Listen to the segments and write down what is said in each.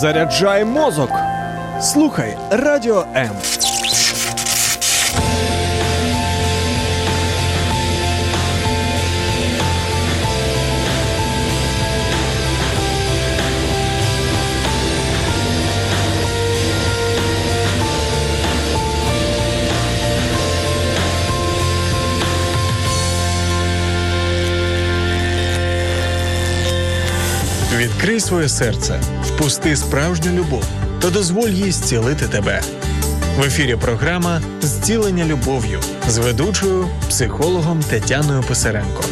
Заряджай мозок. Слухай радіо М. Відкрий своє серце, впусти справжню любов та дозволь їй зцілити тебе. В ефірі програма Зцілення любов'ю з ведучою психологом Тетяною Писаренко.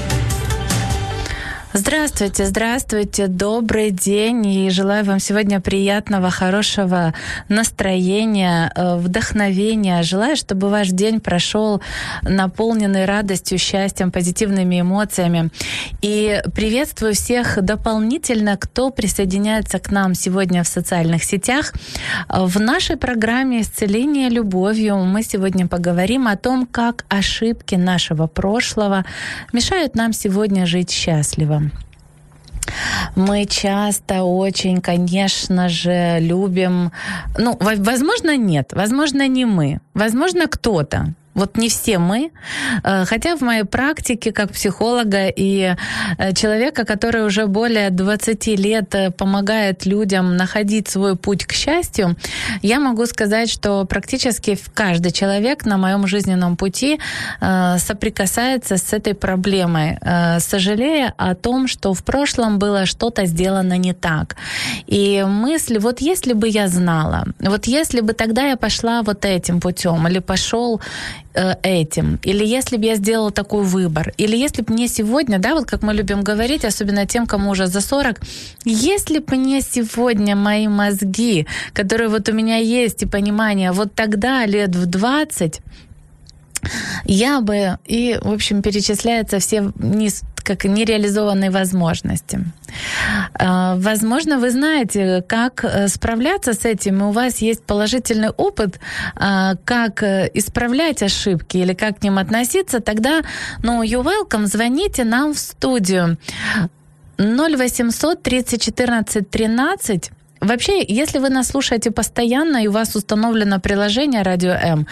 Здравствуйте, здравствуйте, добрый день и желаю вам сегодня приятного, хорошего настроения, э, вдохновения. Желаю, чтобы ваш день прошел наполненный радостью, счастьем, позитивными эмоциями. И приветствую всех дополнительно, кто присоединяется к нам сегодня в социальных сетях. В нашей программе «Исцеление любовью» мы сегодня поговорим о том, как ошибки нашего прошлого мешают нам сегодня жить счастливо. Мы часто очень, конечно же, любим... Ну, возможно, нет. Возможно, не мы. Возможно, кто-то. Вот не все мы, э, хотя в моей практике как психолога и э, человека, который уже более 20 лет э, помогает людям находить свой путь к счастью, я могу сказать, что практически каждый человек на моем жизненном пути соприкасается с этой проблемой, сожалея о том, что в прошлом было что-то сделано не так. И мысль, вот если бы я знала, вот если бы тогда я пошла вот этим путем или пошел этим, или если бы я сделала такой выбор, или если бы мне сегодня, да, вот как мы любим говорить, особенно тем, кому уже за 40, если бы мне сегодня мои мозги, которые вот у меня есть, и понимание, вот тогда, лет в 20, я бы, и, в общем, перечисляются все низ, как нереализованные возможности. А, возможно, вы знаете, как э, справляться с этим, и у вас есть положительный опыт, а, как э, исправлять ошибки или как к ним относиться, тогда, ну, you welcome, звоните нам в студию 0800 30 14 13 Вообще, если вы нас слушаете постоянно и у вас установлено приложение Радио М,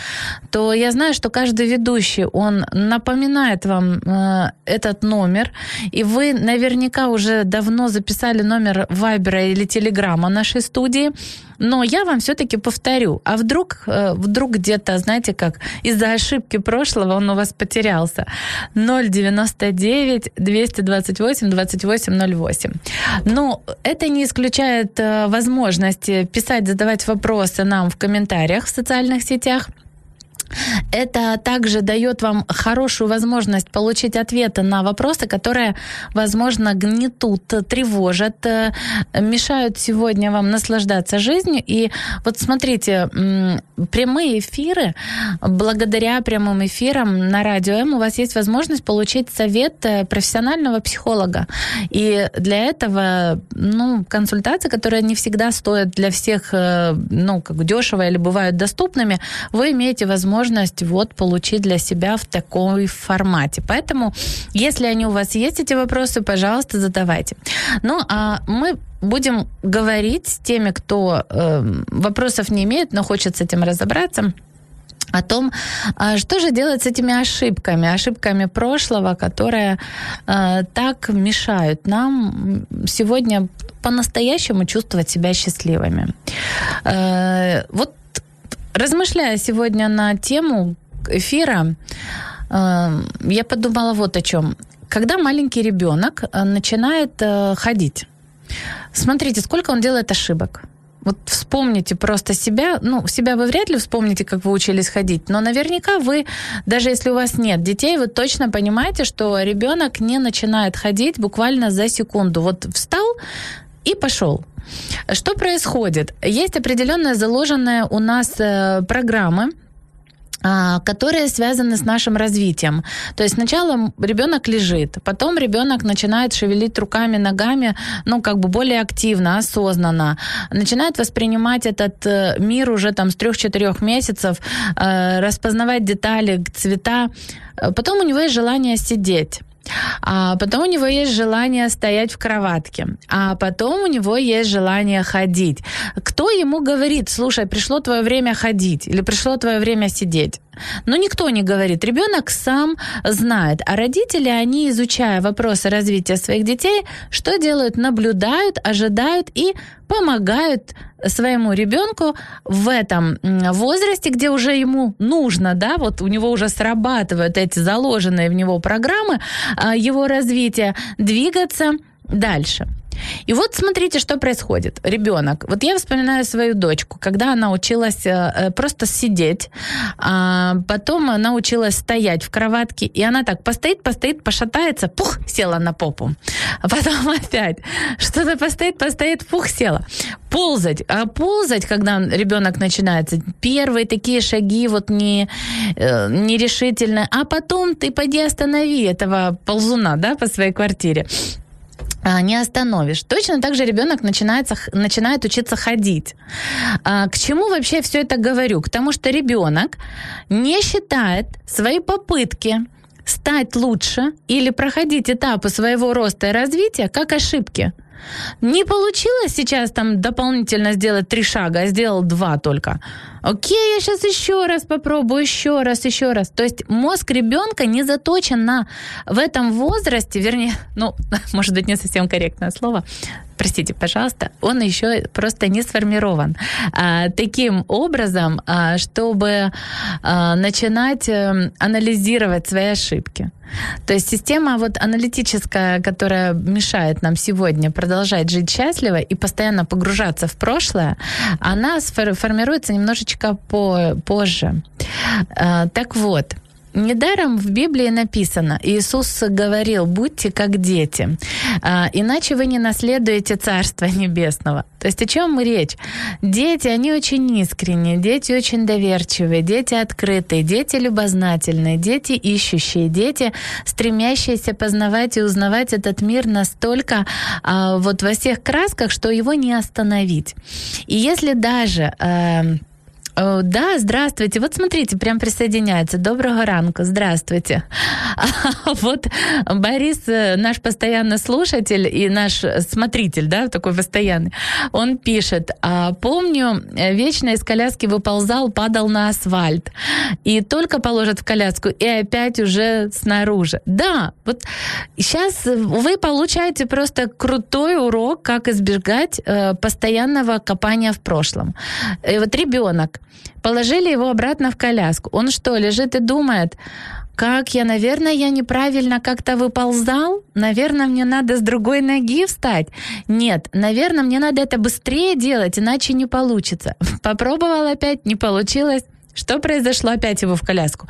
то я знаю, что каждый ведущий, он напоминает вам э, этот номер, и вы наверняка уже давно записали номер Вайбера или Телеграма нашей студии. Но я вам все-таки повторю. А вдруг, э, вдруг где-то, знаете как, из-за ошибки прошлого он у вас потерялся. 099 228 2808. Но это не исключает э, возможности писать, задавать вопросы нам в комментариях в социальных сетях. Это также дает вам хорошую возможность получить ответы на вопросы, которые, возможно, гнетут, тревожат, э, мешают сегодня вам наслаждаться жизнью. И вот смотрите, прямые эфиры, благодаря прямым эфирам на радио М у вас есть возможность получить совет э, профессионального психолога. И для этого, ну, консультации, которые не всегда стоят для всех, э, ну, как дешево или бывают доступными, вы имеете возможность возможность вот получить для себя в такой формате. Поэтому, если они у вас есть, эти вопросы, пожалуйста, задавайте. Ну, а мы будем говорить с теми, кто э, вопросов не имеет, но хочет с этим разобраться о том, а что же делать с этими ошибками, ошибками прошлого, которые э, так мешают нам сегодня по-настоящему чувствовать себя счастливыми. Э, вот Размышляя сегодня на тему эфира, э, я подумала вот о чем. Когда маленький ребенок э, начинает э, ходить, смотрите, сколько он делает ошибок. Вот вспомните просто себя, ну, себя вы вряд ли вспомните, как вы учились ходить, но наверняка вы, даже если у вас нет детей, вы точно понимаете, что ребенок не начинает ходить буквально за секунду. Вот встал и пошел. Что происходит? Есть определенные заложенные у нас э, программы, а, которые связаны с нашим развитием. То есть сначала ребенок лежит, потом ребенок начинает шевелить руками, ногами, ну, как бы более активно, осознанно, начинает воспринимать этот э, мир уже там с трех-четырех месяцев, э, распознавать детали, цвета. Потом у него есть желание сидеть. А потом у него есть желание стоять в кроватке, а потом у него есть желание ходить. Кто ему говорит, слушай, пришло твое время ходить или пришло твое время сидеть? Но никто не говорит. Ребенок сам знает. А родители, они, изучая вопросы развития своих детей, что делают? Наблюдают, ожидают и помогают своему ребенку в этом возрасте, где уже ему нужно, да, вот у него уже срабатывают эти заложенные в него программы а, его развития, двигаться дальше. И вот смотрите, что происходит. Ребенок. Вот я вспоминаю свою дочку, когда она училась э, э, просто сидеть, а потом она училась стоять в кроватке, и она так постоит, постоит, пошатается, пух, села на попу. А потом опять что-то постоит, постоит, пух, села. Ползать. А ползать, когда ребенок начинается, первые такие шаги вот не, э, нерешительные, а потом ты пойди останови этого ползуна, да, по своей квартире. А, не остановишь. Точно так же ребенок начинается, начинает учиться ходить. А, к чему вообще все это говорю? К тому, что ребенок не считает свои попытки стать лучше или проходить этапы своего роста и развития как ошибки. Не получилось сейчас там дополнительно сделать три шага, а сделал два только. Окей, я сейчас еще раз попробую, еще раз, еще раз. То есть мозг ребенка не заточен на в этом возрасте, вернее, ну, может быть, не совсем корректное слово, простите, пожалуйста, он еще просто не сформирован а, таким образом, а, чтобы а, начинать а, анализировать свои ошибки. То есть система вот аналитическая, которая мешает нам сегодня продолжать жить счастливо и постоянно погружаться в прошлое, она формируется немножечко по позже. А, так вот, Недаром в Библии написано, Иисус говорил, будьте как дети, а, иначе вы не наследуете Царство Небесного. То есть о чем речь? Дети, они очень искренние, дети очень доверчивые, дети открытые, дети любознательные, дети ищущие, дети, стремящиеся познавать и узнавать этот мир настолько а, вот во всех красках, что его не остановить. И если даже... Э, да, здравствуйте. Вот смотрите, прям присоединяется. Доброго ранку, здравствуйте. А вот Борис, э, наш постоянный слушатель и наш смотритель, да, такой постоянный, он пишет, а, помню, э, вечно из коляски выползал, падал на асфальт. И только положат в коляску, и опять уже снаружи. Да, вот сейчас вы получаете просто крутой урок, как избегать постоянного копания в прошлом. И вот ребенок, Положили его обратно в коляску. Он что, лежит и думает, как я, наверное, я неправильно как-то выползал? Наверное, мне надо с другой ноги встать? Нет, наверное, мне надо это быстрее делать, иначе не получится. Попробовал опять, не получилось. Что произошло? Опять его в коляску.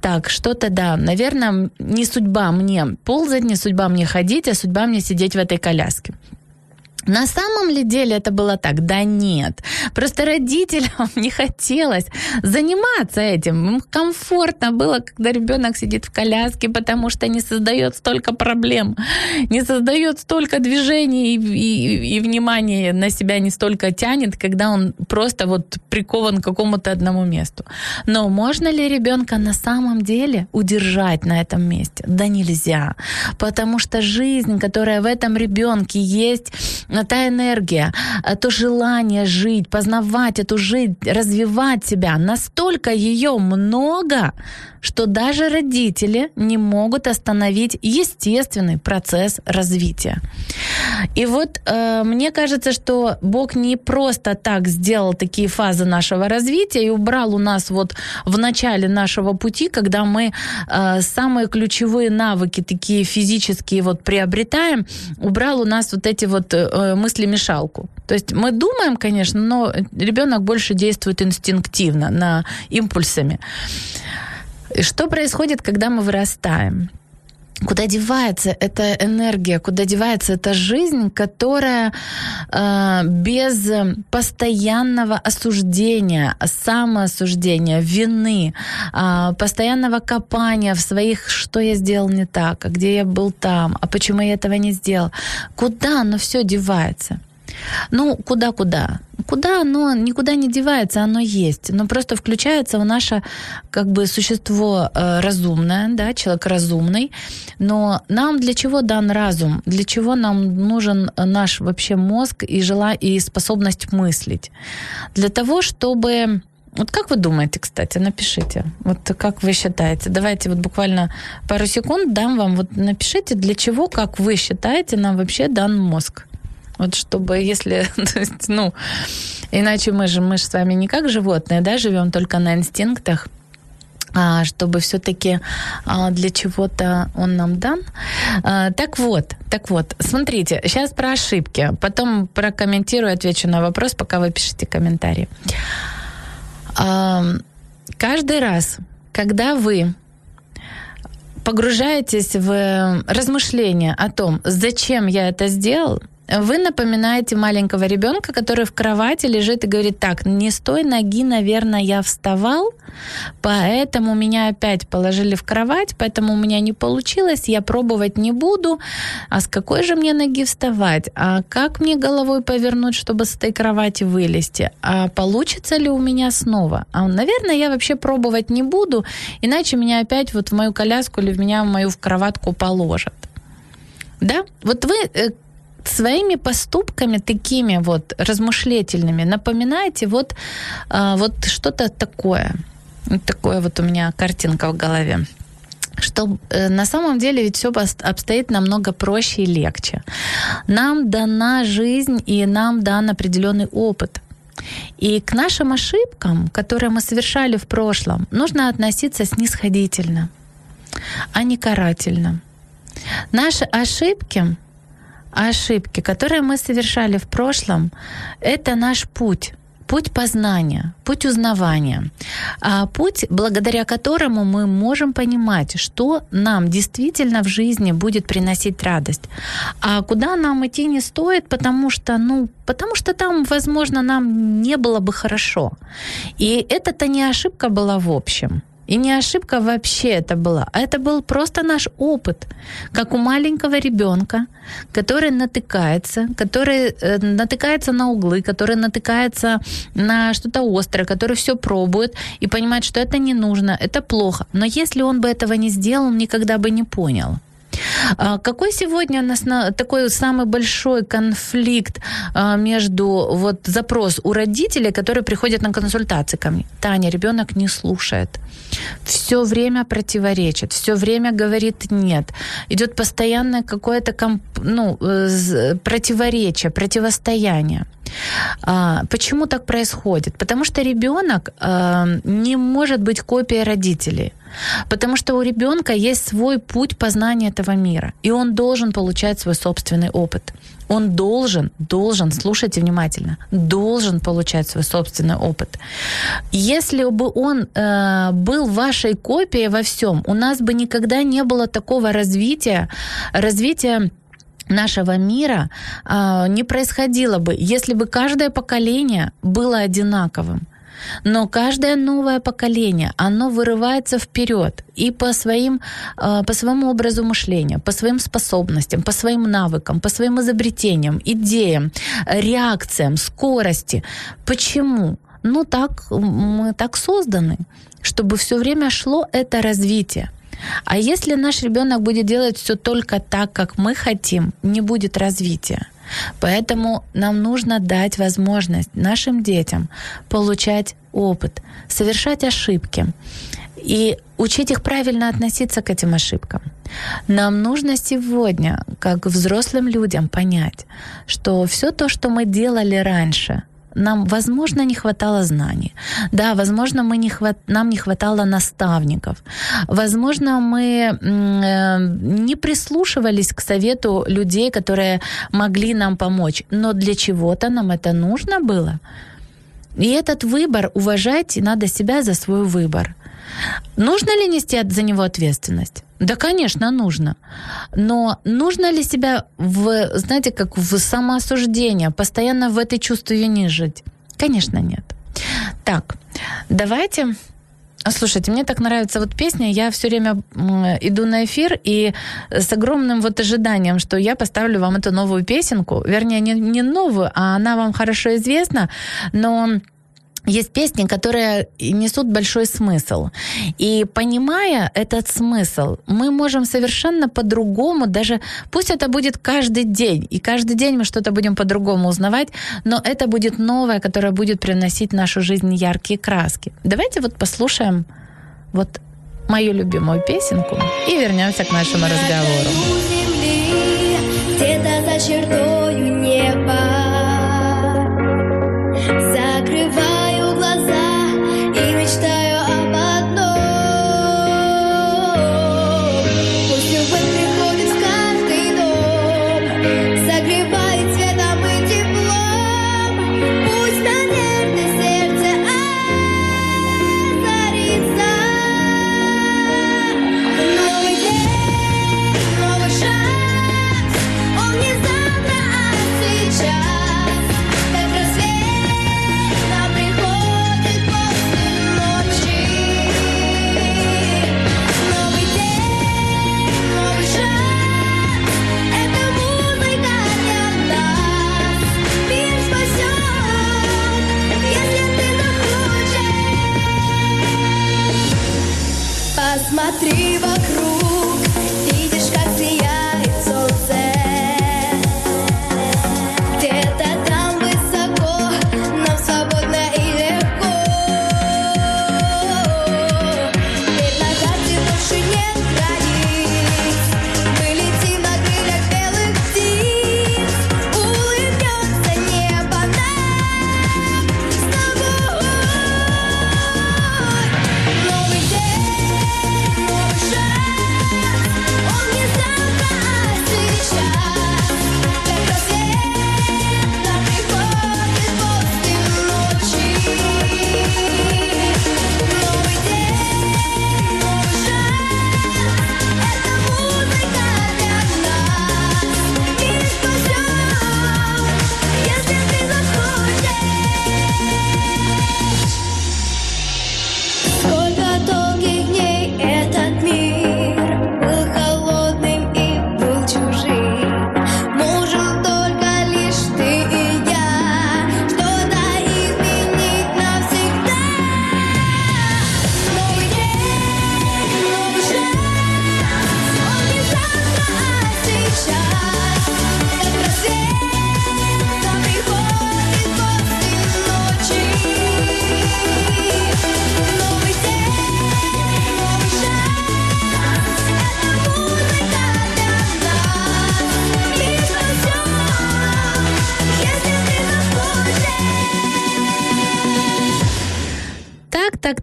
Так, что-то да. Наверное, не судьба мне ползать, не судьба мне ходить, а судьба мне сидеть в этой коляске. На самом ли деле это было так? Да нет. Просто родителям не хотелось заниматься этим. Им комфортно было, когда ребенок сидит в коляске, потому что не создает столько проблем, не создает столько движений и, и, и внимания на себя не столько тянет, когда он просто вот прикован к какому-то одному месту. Но можно ли ребенка на самом деле удержать на этом месте? Да нельзя. Потому что жизнь, которая в этом ребенке есть, та энергия, э, то желание жить, познавать эту жизнь, развивать себя, настолько ее много, что даже родители не могут остановить естественный процесс развития. И вот э, мне кажется, что Бог не просто так сделал такие фазы нашего развития и убрал у нас вот в начале нашего пути, когда мы э, самые ключевые навыки такие физические вот приобретаем, убрал у нас вот эти вот э, мысли-мешалку. То есть мы думаем, конечно, но ребенок больше действует инстинктивно, на импульсами. Что происходит, когда мы вырастаем? Куда девается эта энергия, куда девается эта жизнь, которая э, без постоянного осуждения, самоосуждения, вины, э, постоянного копания в своих, что я сделал не так, а где я был там, а почему я этого не сделал, куда оно все девается? Ну, куда-куда? Куда оно никуда не девается, оно есть. Но просто включается в наше как бы существо э, разумное, да, человек разумный. Но нам для чего дан разум? Для чего нам нужен наш вообще мозг и жела и способность мыслить? Для того, чтобы вот как вы думаете, кстати, напишите. Вот как вы считаете? Давайте вот буквально пару секунд дам вам. Вот напишите, для чего, как вы считаете, нам вообще дан мозг. Вот чтобы, если, то есть, ну, иначе мы же, мы же с вами не как животные, да, живем только на инстинктах, а, чтобы все-таки а, для чего-то он нам дан. А, так вот, так вот, смотрите, сейчас про ошибки, потом прокомментирую, отвечу на вопрос, пока вы пишете комментарии. Каждый раз, когда вы погружаетесь в размышления о том, зачем я это сделал, вы напоминаете маленького ребенка, который в кровати лежит и говорит, так, не с той ноги, наверное, я вставал, поэтому меня опять положили в кровать, поэтому у меня не получилось, я пробовать не буду. А с какой же мне ноги вставать? А как мне головой повернуть, чтобы с этой кровати вылезти? А получится ли у меня снова? А, наверное, я вообще пробовать не буду, иначе меня опять вот в мою коляску или в меня в мою в кроватку положат. Да? Вот вы своими поступками такими вот размышлительными напоминайте вот, а, вот что-то такое. Вот такое вот у меня картинка в голове что э, на самом деле ведь все обстоит намного проще и легче. Нам дана жизнь и нам дан определенный опыт. И к нашим ошибкам, которые мы совершали в прошлом, нужно относиться снисходительно, а не карательно. Наши ошибки ошибки, которые мы совершали в прошлом, это наш путь путь познания, путь узнавания, а путь, благодаря которому мы можем понимать, что нам действительно в жизни будет приносить радость, а куда нам идти не стоит, потому что, ну, потому что там, возможно, нам не было бы хорошо. И это-то не ошибка была в общем. И не ошибка вообще это была, а это был просто наш опыт, как у маленького ребенка, который натыкается, который э, натыкается на углы, который натыкается на что-то острое, который все пробует и понимает, что это не нужно, это плохо. Но если он бы этого не сделал, он никогда бы не понял. А какой сегодня у нас такой самый большой конфликт а, между вот запрос у родителей, которые приходят на консультации ко мне? Таня, ребенок не слушает. Все время противоречит, все время говорит нет. Идет постоянное какое-то комп, ну, э, противоречие, противостояние. А, почему так происходит? Потому что ребенок не может быть копией родителей. Потому что у ребенка есть свой путь познания этого мира, и он должен получать свой собственный опыт. Он должен, должен, слушайте внимательно, должен получать свой собственный опыт. Если бы он э, был вашей копией во всем, у нас бы никогда не было такого развития, развития нашего мира э, не происходило бы, если бы каждое поколение было одинаковым. Но каждое новое поколение, оно вырывается вперед и по, своим, а, по своему образу мышления, по своим способностям, по своим навыкам, по своим изобретениям, идеям, реакциям, скорости. Почему? Ну так, мы так созданы, чтобы все время шло это развитие. А если наш ребенок будет делать все только так, как мы хотим, не будет развития. Поэтому нам нужно дать возможность нашим детям получать опыт, совершать ошибки и учить их правильно относиться к этим ошибкам. Нам нужно сегодня, как взрослым людям, понять, что все то, что мы делали раньше, нам, возможно, не хватало знаний. Да, возможно, мы не хват... нам не хватало наставников. Возможно, мы э, не прислушивались к совету людей, которые могли нам помочь. Но для чего-то нам это нужно было. И этот выбор уважать, надо себя за свой выбор. Нужно ли нести за него ответственность? Да, конечно, нужно. Но нужно ли себя, в, знаете, как в самоосуждение, постоянно в этой чувстве вины жить? Конечно, нет. Так, давайте Слушайте, мне так нравится вот песня. Я все время иду на эфир и с огромным вот ожиданием, что я поставлю вам эту новую песенку. Вернее, не, не новую, а она вам хорошо известна, но есть песни, которые несут большой смысл. И понимая этот смысл, мы можем совершенно по-другому, даже пусть это будет каждый день, и каждый день мы что-то будем по-другому узнавать, но это будет новое, которое будет приносить в нашу жизнь яркие краски. Давайте вот послушаем вот мою любимую песенку и вернемся к нашему разговору. Где-то за чертою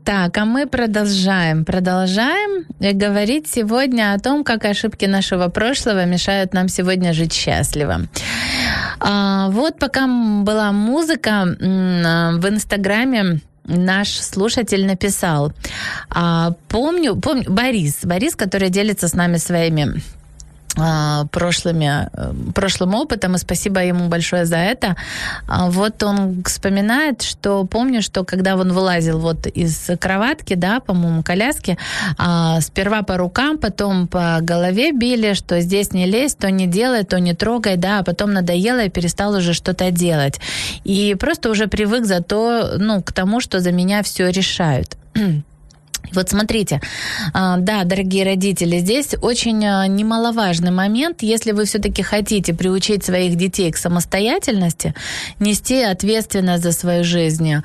Так, а мы продолжаем. Продолжаем говорить сегодня о том, как ошибки нашего прошлого мешают нам сегодня жить счастливо. А, вот пока была музыка в Инстаграме, наш слушатель написал. А, помню, помню, Борис, Борис, который делится с нами своими а, прошлыми, э, прошлым опытом, и спасибо ему большое за это. А, вот он вспоминает, что помню, что когда он вылазил вот из кроватки, да, по-моему, коляски, а, сперва по рукам, потом по голове били, что здесь не лезь, то не делай, то не трогай, да, а потом надоело и перестал уже что-то делать. И просто уже привык за то, ну, к тому, что за меня все решают. Вот смотрите, а, да, дорогие родители, здесь очень а, немаловажный момент, если вы все-таки хотите приучить своих детей к самостоятельности, нести ответственность за свою жизнь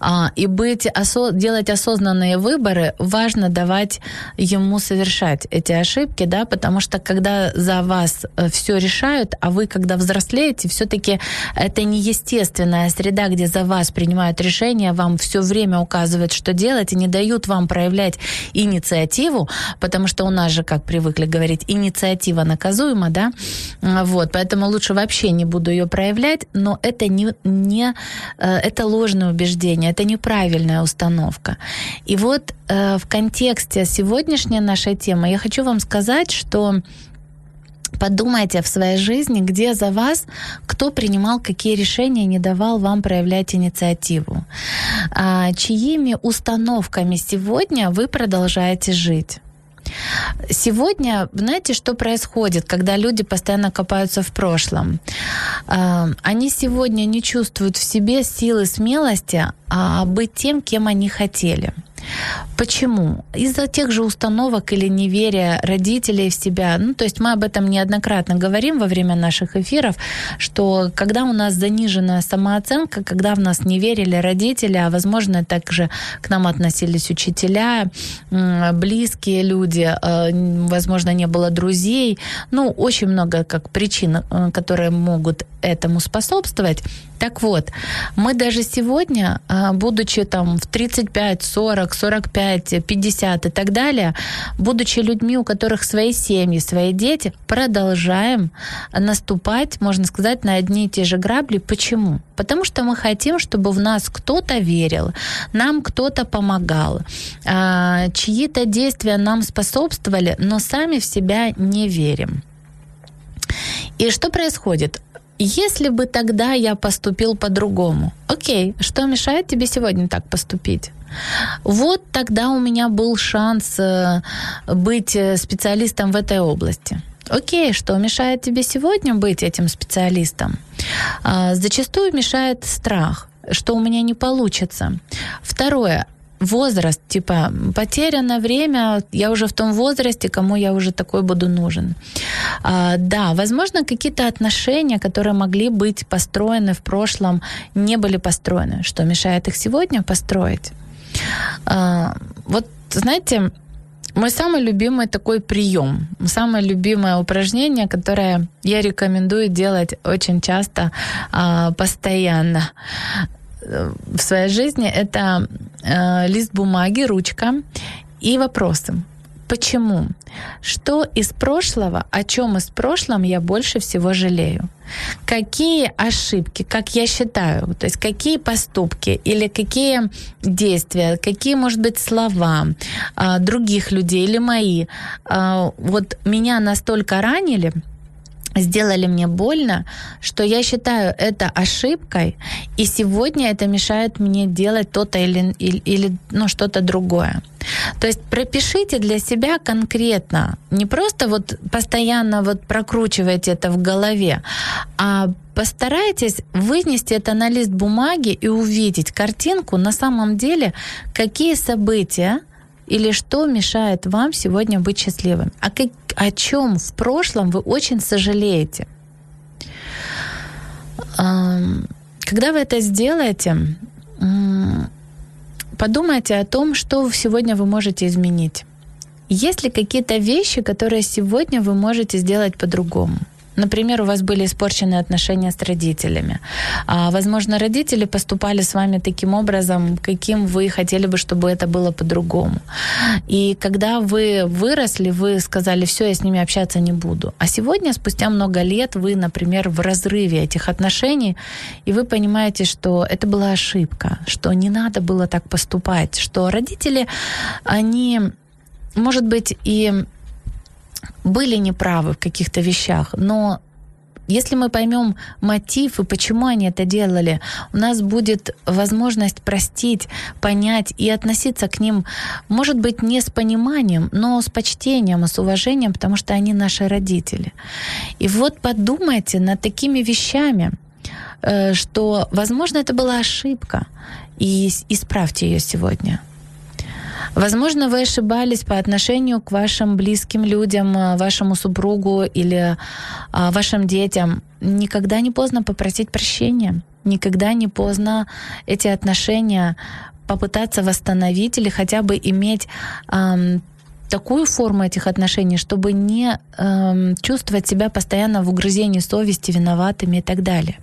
а, и быть, делать осознанные выборы, важно давать ему совершать эти ошибки, да, потому что когда за вас э, все решают, а вы, когда взрослеете, все-таки это неестественная среда, где за вас принимают решения, вам все время указывают, что делать, и не дают вам проявлять проявлять инициативу, потому что у нас же, как привыкли говорить, инициатива наказуема, да, вот, поэтому лучше вообще не буду ее проявлять, но это не, не э, это ложное убеждение, это неправильная установка. И вот э, в контексте сегодняшней нашей темы я хочу вам сказать, что Подумайте в своей жизни, где за вас, кто принимал какие решения, не давал вам проявлять инициативу. А, чьими установками сегодня вы продолжаете жить? Сегодня, знаете, что происходит, когда люди постоянно копаются в прошлом? А, они сегодня не чувствуют в себе силы смелости а быть тем, кем они хотели. Почему? Из-за тех же установок или неверия родителей в себя. Ну, то есть мы об этом неоднократно говорим во время наших эфиров, что когда у нас заниженная самооценка, когда в нас не верили родители, а возможно также к нам относились учителя, близкие люди, э, возможно, не было друзей. Ну, очень много как причин, э, которые могут этому способствовать. Так вот, мы даже сегодня, а, будучи там в 35, 40, 45, 50 и так далее, будучи людьми, у которых свои семьи, свои дети, продолжаем наступать, можно сказать, на одни и те же грабли. Почему? Потому что мы хотим, чтобы в нас кто-то верил, нам кто-то помогал, а, чьи-то действия нам способствовали, но сами в себя не верим. И что происходит? Если бы тогда я поступил по-другому, окей, что мешает тебе сегодня так поступить? Вот тогда у меня был шанс э, быть э, специалистом в этой области. Окей, что мешает тебе сегодня быть этим специалистом? А, зачастую мешает страх, что у меня не получится. Второе, возраст, типа потеряно время, я уже в том возрасте, кому я уже такой буду нужен. А, да, возможно, какие-то отношения, которые могли быть построены в прошлом, не были построены, что мешает их сегодня построить. А, вот, знаете, мой самый любимый такой прием, самое любимое упражнение, которое я рекомендую делать очень часто, а, постоянно в своей жизни, это э, лист бумаги, ручка и вопросы. Почему? Что из прошлого, о чем из прошлом я больше всего жалею? Какие ошибки, как я считаю, то есть какие поступки или какие действия, какие, может быть, слова э, других людей или мои, э, вот меня настолько ранили, сделали мне больно, что я считаю это ошибкой, и сегодня это мешает мне делать то-то или, или, или ну, что-то другое. То есть пропишите для себя конкретно, не просто вот постоянно вот прокручивайте это в голове, а постарайтесь вынести это на лист бумаги и увидеть картинку на самом деле, какие события или что мешает вам сегодня быть счастливым? А как, о чем в прошлом вы очень сожалеете? Когда вы это сделаете, подумайте о том, что сегодня вы можете изменить. Есть ли какие-то вещи, которые сегодня вы можете сделать по-другому? Например, у вас были испорчены отношения с родителями. А, возможно, родители поступали с вами таким образом, каким вы хотели бы, чтобы это было по-другому. И когда вы выросли, вы сказали, все, я с ними общаться не буду. А сегодня, спустя много лет, вы, например, в разрыве этих отношений, и вы понимаете, что это была ошибка, что не надо было так поступать, что родители, они, может быть, и были неправы в каких-то вещах, но если мы поймем мотив и почему они это делали, у нас будет возможность простить, понять и относиться к ним, может быть, не с пониманием, но с почтением с уважением, потому что они наши родители. И вот подумайте над такими вещами, э, что, возможно, это была ошибка, и исправьте ее сегодня. Возможно, вы ошибались по отношению к вашим близким людям, э, вашему супругу или а, вашим детям. Никогда не поздно попросить прощения. Никогда не поздно эти отношения попытаться восстановить или хотя бы иметь эм, такую форму этих отношений, чтобы не эм, чувствовать себя постоянно в угрызении совести, виноватыми и так далее.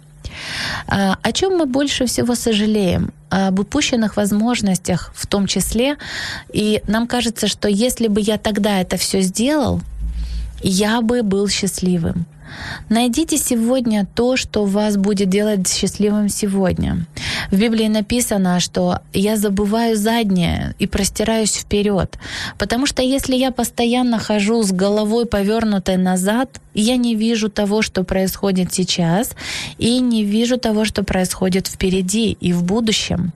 А, о чем мы больше всего сожалеем? Об упущенных возможностях в том числе. И нам кажется, что если бы я тогда это все сделал, я бы был счастливым. Найдите сегодня то, что вас будет делать счастливым сегодня. В Библии написано, что я забываю заднее и простираюсь вперед. Потому что если я постоянно хожу с головой повернутой назад, я не вижу того, что происходит сейчас, и не вижу того, что происходит впереди и в будущем.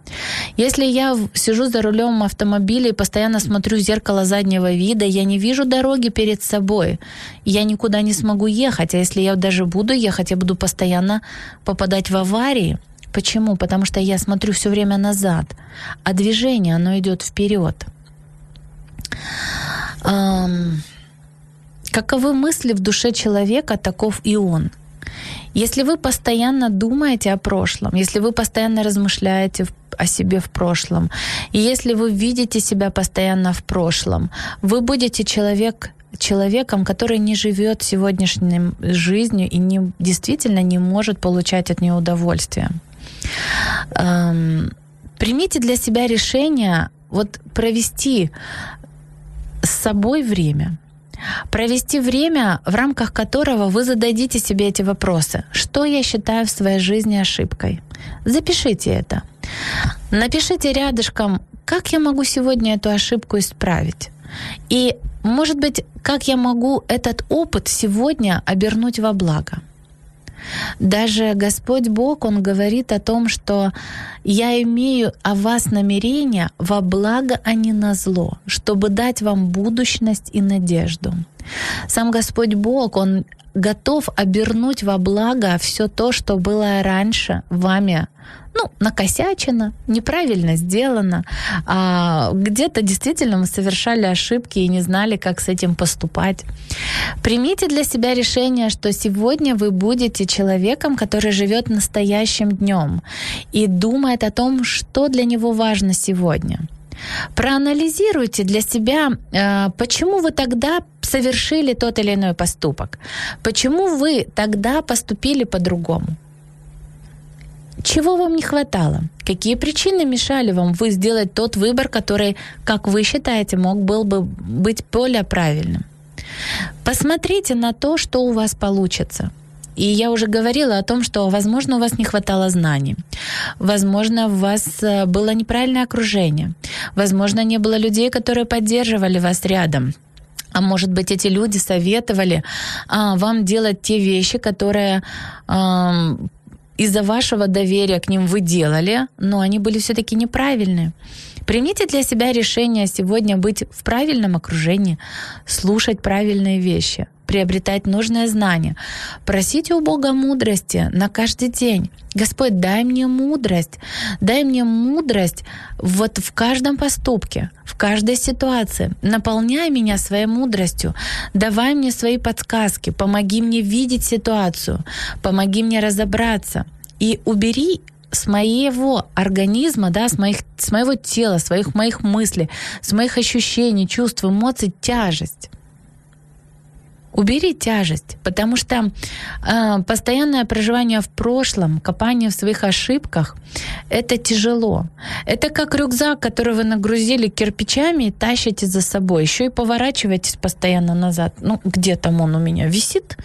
Если я сижу за рулем автомобиля и постоянно смотрю в зеркало заднего вида, я не вижу дороги перед собой. Я никуда не смогу ехать. Если я даже буду ехать, я буду постоянно попадать в аварии. Почему? Потому что я смотрю все время назад, а движение, оно идет вперед. Эм, каковы мысли в душе человека, таков и он. Если вы постоянно думаете о прошлом, если вы постоянно размышляете о себе в прошлом, и если вы видите себя постоянно в прошлом, вы будете человек человеком, который не живет сегодняшней жизнью и не, действительно не может получать от нее удовольствие. Эм, примите для себя решение вот провести с собой время, провести время, в рамках которого вы зададите себе эти вопросы. Что я считаю в своей жизни ошибкой? Запишите это. Напишите рядышком, как я могу сегодня эту ошибку исправить. И, может быть, как я могу этот опыт сегодня обернуть во благо. Даже Господь Бог, Он говорит о том, что я имею о вас намерение во благо, а не на зло, чтобы дать вам будущность и надежду. Сам Господь Бог, Он готов обернуть во благо все то, что было раньше вами ну, накосячено, неправильно сделано, а где-то действительно мы совершали ошибки и не знали, как с этим поступать. Примите для себя решение, что сегодня вы будете человеком, который живет настоящим днем и думает о том, что для него важно сегодня. Проанализируйте для себя, э, почему вы тогда совершили тот или иной поступок, почему вы тогда поступили по-другому. Чего вам не хватало? Какие причины мешали вам вы сделать тот выбор, который, как вы считаете, мог был бы быть более правильным? Посмотрите на то, что у вас получится. И я уже говорила о том, что, возможно, у вас не хватало знаний. Возможно, у вас э, было неправильное окружение. Возможно, не было людей, которые поддерживали вас рядом. А может быть, эти люди советовали а, вам делать те вещи, которые а, из-за вашего доверия к ним вы делали, но они были все-таки неправильные. Примите для себя решение сегодня быть в правильном окружении, слушать правильные вещи, приобретать нужное знание. Просите у Бога мудрости на каждый день. Господь, дай мне мудрость, дай мне мудрость вот в каждом поступке, в каждой ситуации. Наполняй меня своей мудростью, давай мне свои подсказки, помоги мне видеть ситуацию, помоги мне разобраться и убери с моего организма, да, с, моих, с моего тела, своих моих мыслей, с моих ощущений, чувств, эмоций тяжесть. Убери тяжесть, потому что э, постоянное проживание в прошлом, копание в своих ошибках, это тяжело. Это как рюкзак, который вы нагрузили кирпичами и тащите за собой. Еще и поворачиваетесь постоянно назад. Ну, где там он у меня? Висит?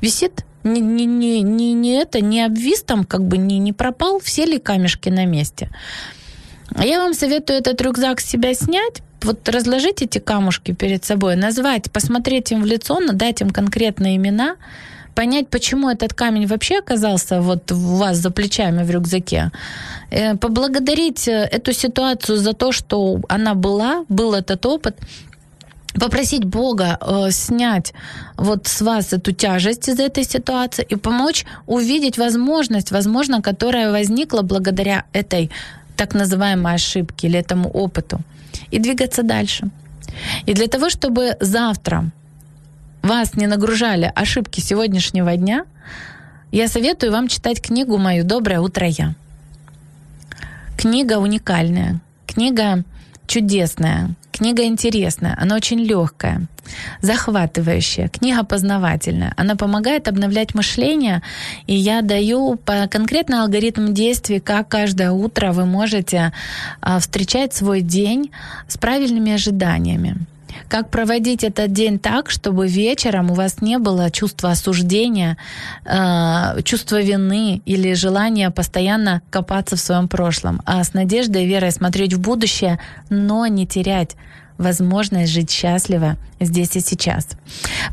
Висит? Не, не, не, не, не это, не обвис там, как бы не, не пропал, все ли камешки на месте. Я вам советую этот рюкзак с себя снять, вот разложить эти камушки перед собой, назвать, посмотреть им в лицо, дать им конкретные имена, понять, почему этот камень вообще оказался вот у вас за плечами в рюкзаке, э, поблагодарить э, эту ситуацию за то, что она была, был этот опыт, попросить Бога э, снять вот с вас эту тяжесть из этой ситуации и помочь увидеть возможность, возможно, которая возникла благодаря этой так называемой ошибке или этому опыту и двигаться дальше. И для того, чтобы завтра вас не нагружали ошибки сегодняшнего дня, я советую вам читать книгу мою «Доброе утро, я». Книга уникальная, книга чудесная, книга интересная, она очень легкая, захватывающая, книга познавательная. Она помогает обновлять мышление, и я даю по конкретный алгоритм действий, как каждое утро вы можете а, встречать свой день с правильными ожиданиями. Как проводить этот день так, чтобы вечером у вас не было чувства осуждения, э, чувства вины или желания постоянно копаться в своем прошлом, а с надеждой и верой смотреть в будущее, но не терять возможность жить счастливо здесь и сейчас.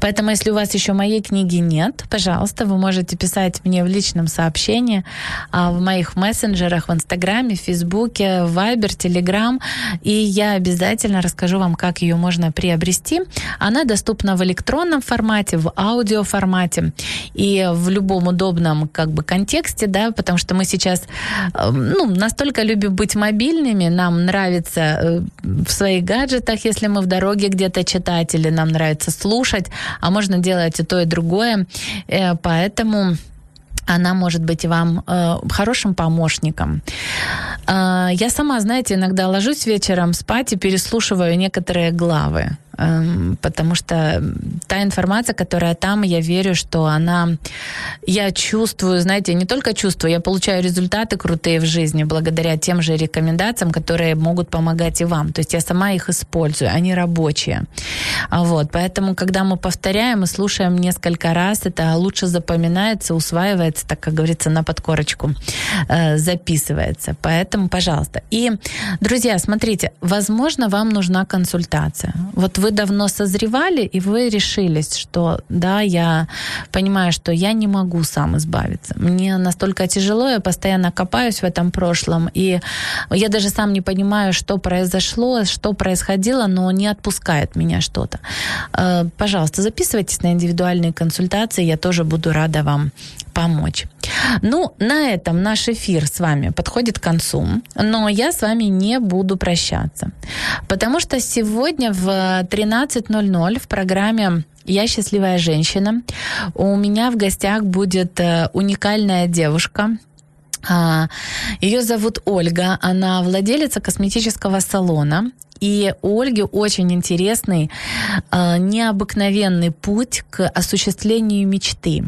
Поэтому, если у вас еще моей книги нет, пожалуйста, вы можете писать мне в личном сообщении а, в моих мессенджерах, в Инстаграме, в Фейсбуке, в Вайбер, Телеграм, и я обязательно расскажу вам, как ее можно приобрести. Она доступна в электронном формате, в аудиоформате и в любом удобном как бы контексте, да, потому что мы сейчас ну, настолько любим быть мобильными, нам нравится э, в своих гаджетах, если мы в дороге где-то читать, или нам нравится слушать, а можно делать и то, и другое. Э, поэтому она может быть вам э, хорошим помощником. Э, я сама, знаете, иногда ложусь вечером спать и переслушиваю некоторые главы. Эм, потому что та информация, которая там, я верю, что она, я чувствую, знаете, не только чувствую, я получаю результаты крутые в жизни благодаря тем же рекомендациям, которые могут помогать и вам. То есть я сама их использую, они рабочие. Вот, поэтому, когда мы повторяем и слушаем несколько раз, это лучше запоминается, усваивается, так как говорится, на подкорочку э, записывается. Поэтому, пожалуйста. И, друзья, смотрите, возможно, вам нужна консультация. Вот вы вы давно созревали, и вы решились, что да, я понимаю, что я не могу сам избавиться. Мне настолько тяжело, я постоянно копаюсь в этом прошлом, и я даже сам не понимаю, что произошло, что происходило, но не отпускает меня что-то. Э, пожалуйста, записывайтесь на индивидуальные консультации, я тоже буду рада вам помочь. Ну, на этом наш эфир с вами подходит к концу, но я с вами не буду прощаться, потому что сегодня в 13.00 в программе я счастливая женщина. У меня в гостях будет э, уникальная девушка, а, ее зовут Ольга, она владелица косметического салона. И у Ольги очень интересный, э, необыкновенный путь к осуществлению мечты.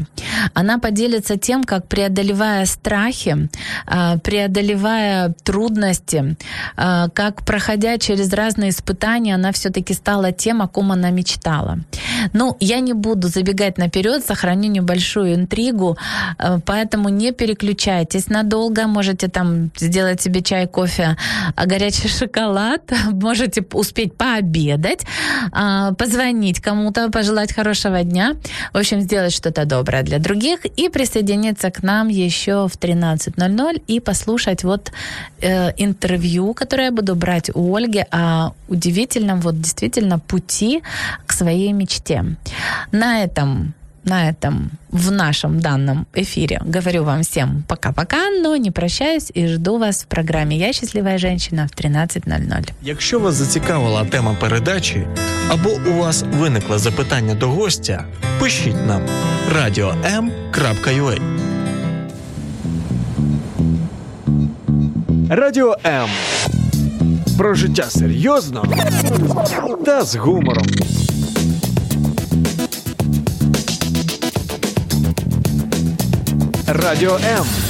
Она поделится тем, как преодолевая страхи, э, преодолевая трудности, э, как проходя через разные испытания, она все-таки стала тем, о ком она мечтала. Ну, я не буду забегать наперед, сохраню небольшую интригу, поэтому не переключайтесь надолго, можете там сделать себе чай, кофе, горячий шоколад, может можете успеть пообедать, а, позвонить кому-то, пожелать хорошего дня, в общем, сделать что-то доброе для других и присоединиться к нам еще в 13.00 и послушать вот э, интервью, которое я буду брать у Ольги о удивительном вот действительно пути к своей мечте. На этом на этом, в нашем данном эфире. Говорю вам всем пока-пока, но не прощаюсь і жду вас в програмі Я щаслива женщина в 13.00. Якщо вас зацікавила тема передачі або у вас виникло запитання до гостя, пишіть нам radio.m.ua Радіо М. Про життя серйозно та з гумором. Радіо М.